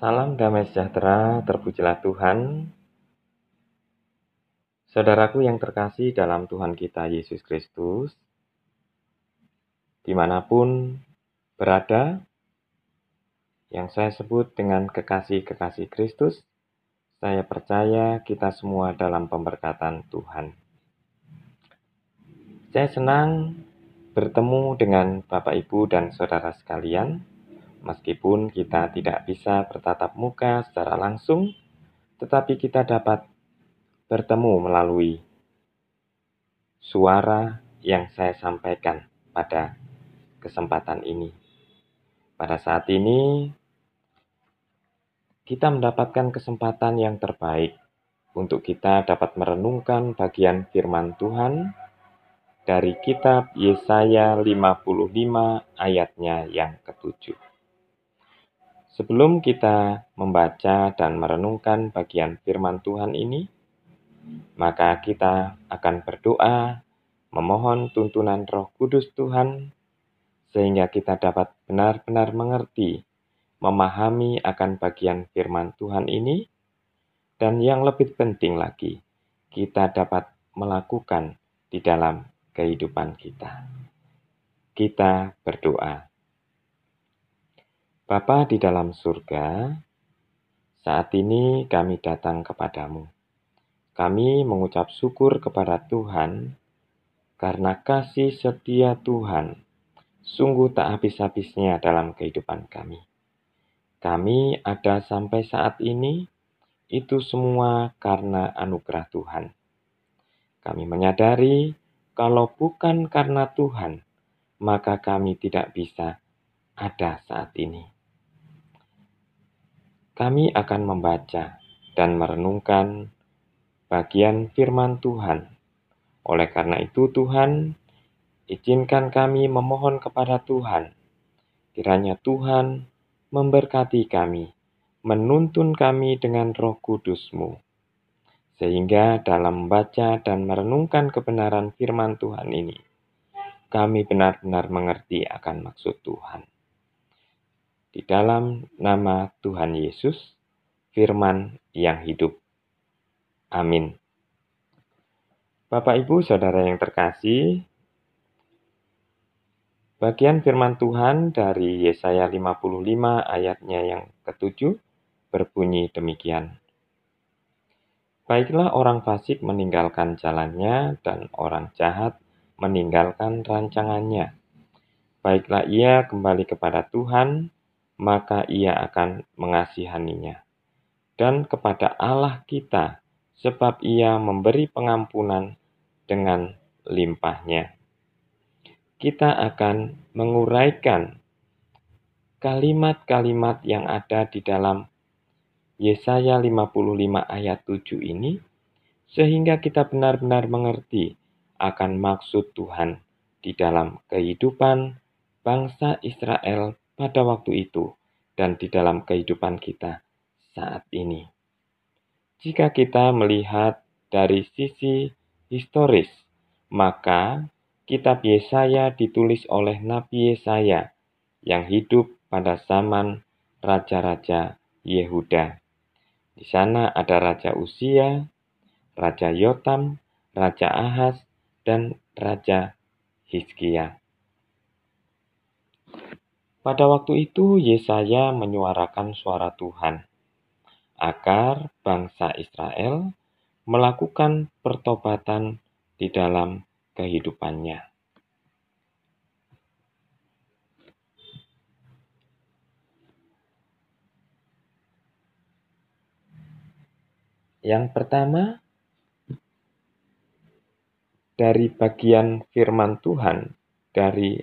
damai sejahtera, terpujilah Tuhan. Saudaraku yang terkasih dalam Tuhan kita Yesus Kristus, di mana pun berada, yang saya sebut dengan kekasih-kekasih Kristus, saya percaya kita semua dalam pemberkatan Tuhan. Saya senang bertemu dengan Bapak, Ibu, dan saudara sekalian Meskipun kita tidak bisa bertatap muka secara langsung, tetapi kita dapat bertemu melalui suara yang saya sampaikan pada kesempatan ini. Pada saat ini, kita mendapatkan kesempatan yang terbaik untuk kita dapat merenungkan bagian firman Tuhan dari kitab Yesaya 55 ayatnya yang ketujuh. Sebelum kita membaca dan merenungkan bagian firman Tuhan ini, maka kita akan berdoa memohon tuntunan Roh Kudus Tuhan sehingga kita dapat benar-benar mengerti, memahami akan bagian firman Tuhan ini, dan yang lebih penting lagi, kita dapat melakukan di dalam kehidupan kita. Kita berdoa. Bapa di dalam surga, saat ini kami datang kepadamu. Kami mengucap syukur kepada Tuhan karena kasih setia Tuhan sungguh tak habis-habisnya dalam kehidupan kami. Kami ada sampai saat ini, itu semua karena anugerah Tuhan. Kami menyadari kalau bukan karena Tuhan, maka kami tidak bisa ada saat ini kami akan membaca dan merenungkan bagian firman Tuhan. Oleh karena itu, Tuhan, izinkan kami memohon kepada Tuhan. Kiranya Tuhan memberkati kami, menuntun kami dengan roh kudus-Mu. Sehingga dalam membaca dan merenungkan kebenaran firman Tuhan ini, kami benar-benar mengerti akan maksud Tuhan. Di dalam nama Tuhan Yesus, firman yang hidup. Amin. Bapak, Ibu, Saudara yang terkasih, bagian firman Tuhan dari Yesaya 55 ayatnya yang ketujuh berbunyi demikian. Baiklah orang fasik meninggalkan jalannya dan orang jahat meninggalkan rancangannya. Baiklah ia kembali kepada Tuhan, maka ia akan mengasihaninya. Dan kepada Allah kita, sebab ia memberi pengampunan dengan limpahnya. Kita akan menguraikan kalimat-kalimat yang ada di dalam Yesaya 55 ayat 7 ini, sehingga kita benar-benar mengerti akan maksud Tuhan di dalam kehidupan bangsa Israel pada waktu itu dan di dalam kehidupan kita saat ini. Jika kita melihat dari sisi historis, maka kitab Yesaya ditulis oleh Nabi Yesaya yang hidup pada zaman raja-raja Yehuda. Di sana ada Raja Usia, Raja Yotam, Raja Ahaz, dan Raja Hizkia. Pada waktu itu Yesaya menyuarakan suara Tuhan agar bangsa Israel melakukan pertobatan di dalam kehidupannya. Yang pertama, dari bagian firman Tuhan, dari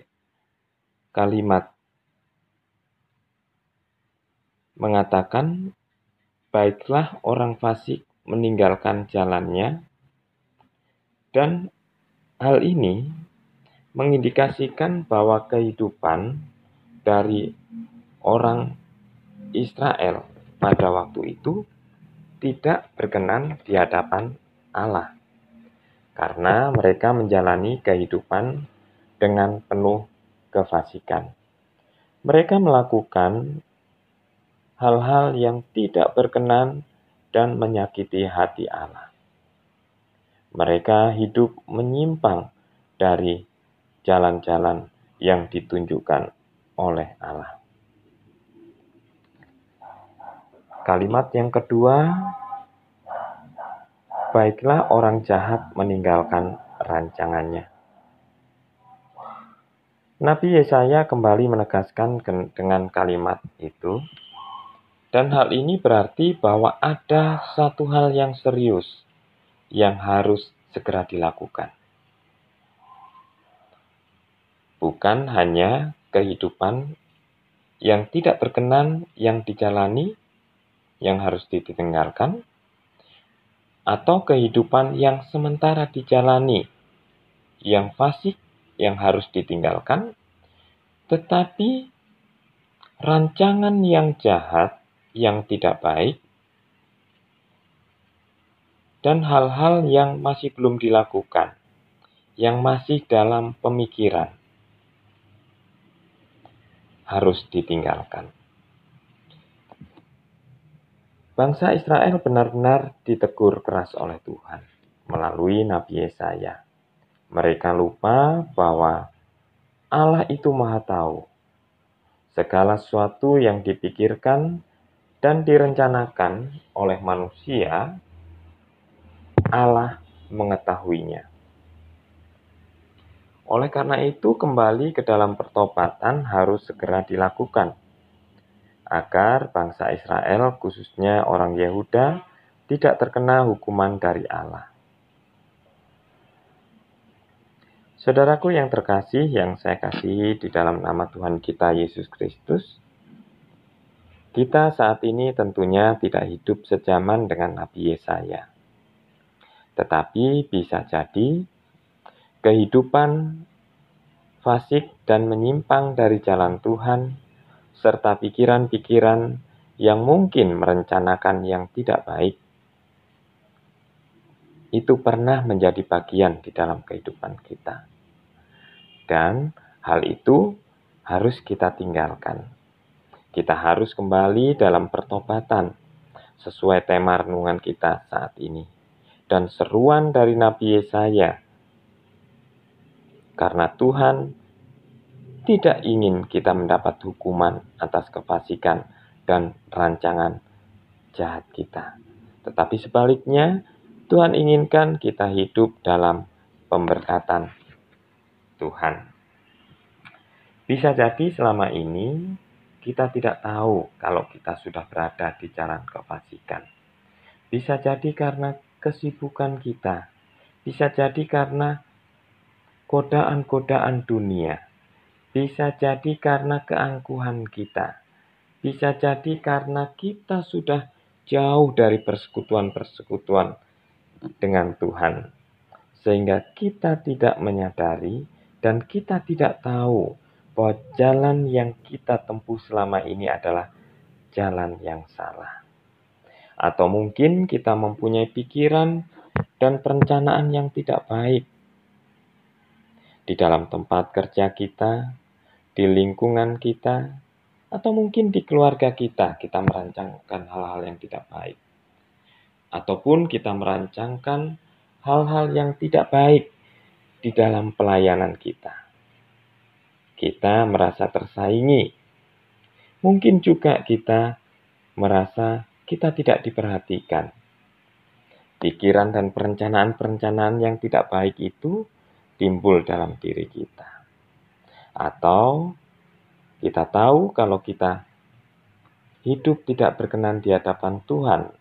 kalimat mengatakan, "Baiklah orang fasik meninggalkan jalannya," dan hal ini mengindikasikan bahwa kehidupan dari orang Israel pada waktu itu tidak berkenan di hadapan Allah, karena mereka menjalani kehidupan dengan penuh kefasikan. Mereka melakukan hal-hal yang tidak berkenan dan menyakiti hati Allah. Mereka hidup menyimpang dari jalan-jalan yang ditunjukkan oleh Allah. Kalimat yang kedua, baiklah orang jahat meninggalkan rancangannya. Nabi Yesaya kembali menegaskan dengan kalimat itu, dan hal ini berarti bahwa ada satu hal yang serius yang harus segera dilakukan. Bukan hanya kehidupan yang tidak berkenan yang dijalani, yang harus ditinggalkan, atau kehidupan yang sementara dijalani, yang fasik, yang harus ditinggalkan, tetapi rancangan yang jahat, yang tidak baik, dan hal-hal yang masih belum dilakukan, yang masih dalam pemikiran, harus ditinggalkan. Bangsa Israel benar-benar ditegur keras oleh Tuhan melalui Nabi Yesaya. Mereka lupa bahwa Allah itu Maha Tahu. Segala sesuatu yang dipikirkan dan direncanakan oleh manusia, Allah mengetahuinya. Oleh karena itu, kembali ke dalam pertobatan harus segera dilakukan agar bangsa Israel, khususnya orang Yehuda, tidak terkena hukuman dari Allah. Saudaraku yang terkasih, yang saya kasihi di dalam nama Tuhan kita Yesus Kristus, kita saat ini tentunya tidak hidup sejaman dengan Nabi Yesaya. Tetapi bisa jadi kehidupan fasik dan menyimpang dari jalan Tuhan serta pikiran-pikiran yang mungkin merencanakan yang tidak baik, itu pernah menjadi bagian di dalam kehidupan kita. Dan hal itu harus kita tinggalkan. Kita harus kembali dalam pertobatan sesuai tema renungan kita saat ini. Dan seruan dari Nabi Yesaya. Karena Tuhan tidak ingin kita mendapat hukuman atas kefasikan dan rancangan jahat kita. Tetapi sebaliknya, Tuhan inginkan kita hidup dalam pemberkatan Tuhan. Bisa jadi selama ini kita tidak tahu kalau kita sudah berada di jalan kefasikan. Bisa jadi karena kesibukan kita. Bisa jadi karena godaan-godaan dunia bisa jadi karena keangkuhan kita. Bisa jadi karena kita sudah jauh dari persekutuan-persekutuan dengan Tuhan. Sehingga kita tidak menyadari dan kita tidak tahu bahwa jalan yang kita tempuh selama ini adalah jalan yang salah. Atau mungkin kita mempunyai pikiran dan perencanaan yang tidak baik di dalam tempat kerja kita, di lingkungan kita, atau mungkin di keluarga kita, kita merancangkan hal-hal yang tidak baik. Ataupun kita merancangkan hal-hal yang tidak baik di dalam pelayanan kita. Kita merasa tersaingi. Mungkin juga kita merasa kita tidak diperhatikan. Pikiran dan perencanaan-perencanaan yang tidak baik itu timbul dalam diri kita. Atau kita tahu kalau kita hidup tidak berkenan di hadapan Tuhan,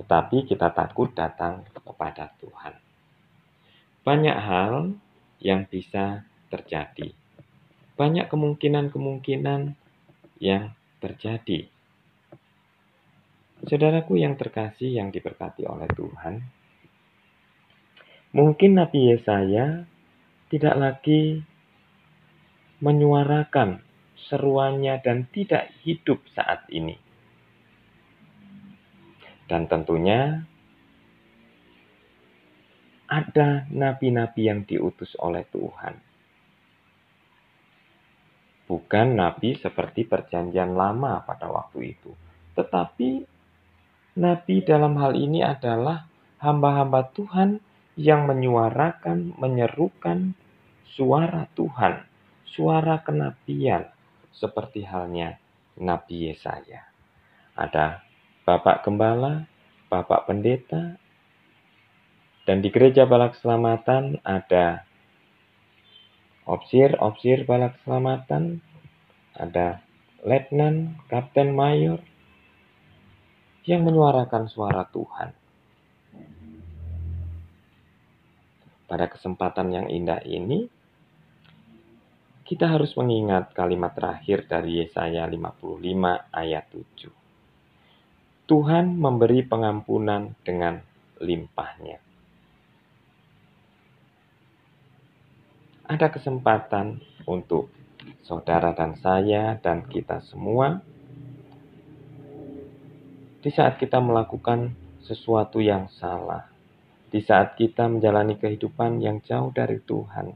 tetapi kita takut datang kepada Tuhan. Banyak hal yang bisa terjadi. Banyak kemungkinan-kemungkinan yang terjadi. Saudaraku yang terkasih yang diberkati oleh Tuhan, mungkin Nabi Yesaya tidak lagi menyuarakan seruannya dan tidak hidup saat ini. Dan tentunya ada nabi-nabi yang diutus oleh Tuhan. Bukan nabi seperti Perjanjian Lama pada waktu itu, tetapi nabi dalam hal ini adalah hamba-hamba Tuhan yang menyuarakan, menyerukan suara Tuhan, suara kenabian, seperti halnya Nabi Yesaya. Ada Bapak Gembala, Bapak Pendeta, dan di gereja Balak Selamatan ada opsir-opsir Balak Selamatan, ada letnan, kapten mayor, yang menyuarakan suara Tuhan. Pada kesempatan yang indah ini, kita harus mengingat kalimat terakhir dari Yesaya 55 ayat 7. Tuhan memberi pengampunan dengan limpahnya. Ada kesempatan untuk saudara dan saya dan kita semua di saat kita melakukan sesuatu yang salah, di saat kita menjalani kehidupan yang jauh dari Tuhan,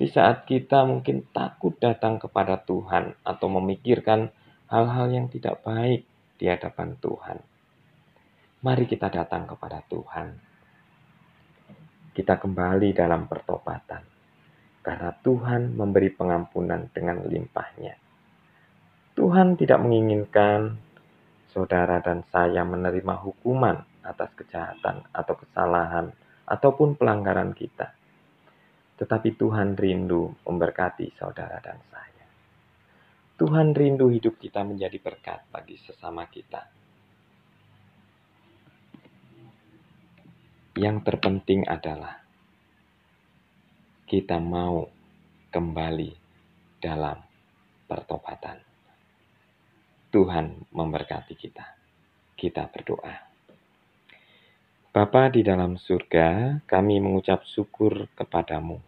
di saat kita mungkin takut datang kepada Tuhan atau memikirkan hal-hal yang tidak baik di hadapan Tuhan. Mari kita datang kepada Tuhan. Kita kembali dalam pertobatan. Karena Tuhan memberi pengampunan dengan limpahnya. Tuhan tidak menginginkan saudara dan saya menerima hukuman atas kejahatan atau kesalahan ataupun pelanggaran kita tetapi Tuhan rindu memberkati saudara dan saya. Tuhan rindu hidup kita menjadi berkat bagi sesama kita. Yang terpenting adalah kita mau kembali dalam pertobatan. Tuhan memberkati kita. Kita berdoa. Bapa di dalam surga, kami mengucap syukur kepadamu.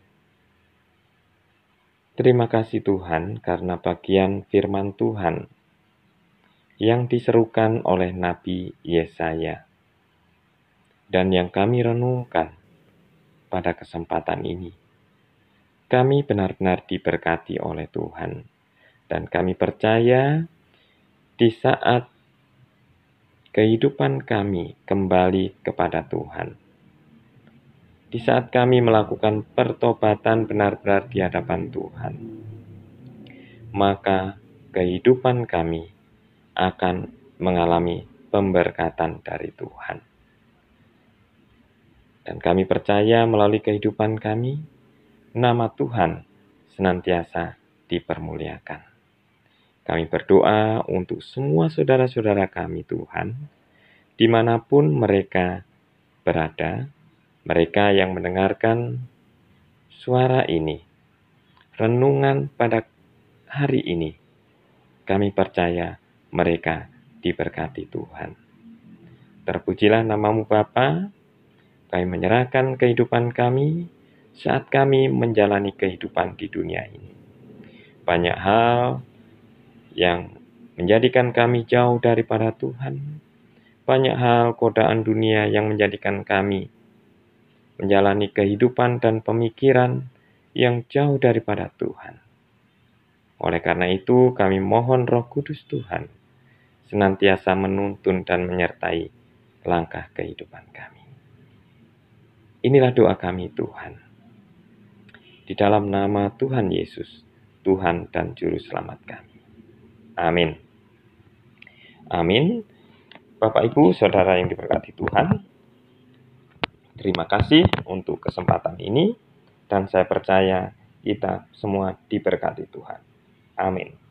Terima kasih Tuhan karena bagian firman Tuhan yang diserukan oleh Nabi Yesaya dan yang kami renungkan pada kesempatan ini. Kami benar-benar diberkati oleh Tuhan dan kami percaya di saat kehidupan kami kembali kepada Tuhan. Di saat kami melakukan pertobatan benar-benar di hadapan Tuhan, maka kehidupan kami akan mengalami pemberkatan dari Tuhan. Dan kami percaya melalui kehidupan kami, nama Tuhan senantiasa dipermuliakan. Kami berdoa untuk semua saudara-saudara kami Tuhan, di mana pun mereka berada, mereka yang mendengarkan suara ini, renungan pada hari ini, kami percaya mereka diberkati Tuhan. Terpujilah namamu Bapa, kami menyerahkan kehidupan kami saat kami menjalani kehidupan di dunia ini. Banyak hal yang menjadikan kami jauh daripada Tuhan. Banyak hal godaan dunia yang menjadikan kami menjalani kehidupan dan pemikiran yang jauh daripada Tuhan. Oleh karena itu, kami mohon Roh Kudus Tuhan senantiasa menuntun dan menyertai langkah kehidupan kami. Inilah doa kami, Tuhan. Di dalam nama Tuhan Yesus, Tuhan dan Juru Selamat kami. Amin. Amin. Bapak Ibu, saudara yang diberkati Tuhan, terima kasih untuk kesempatan ini, dan saya percaya kita semua diberkati Tuhan. Amin.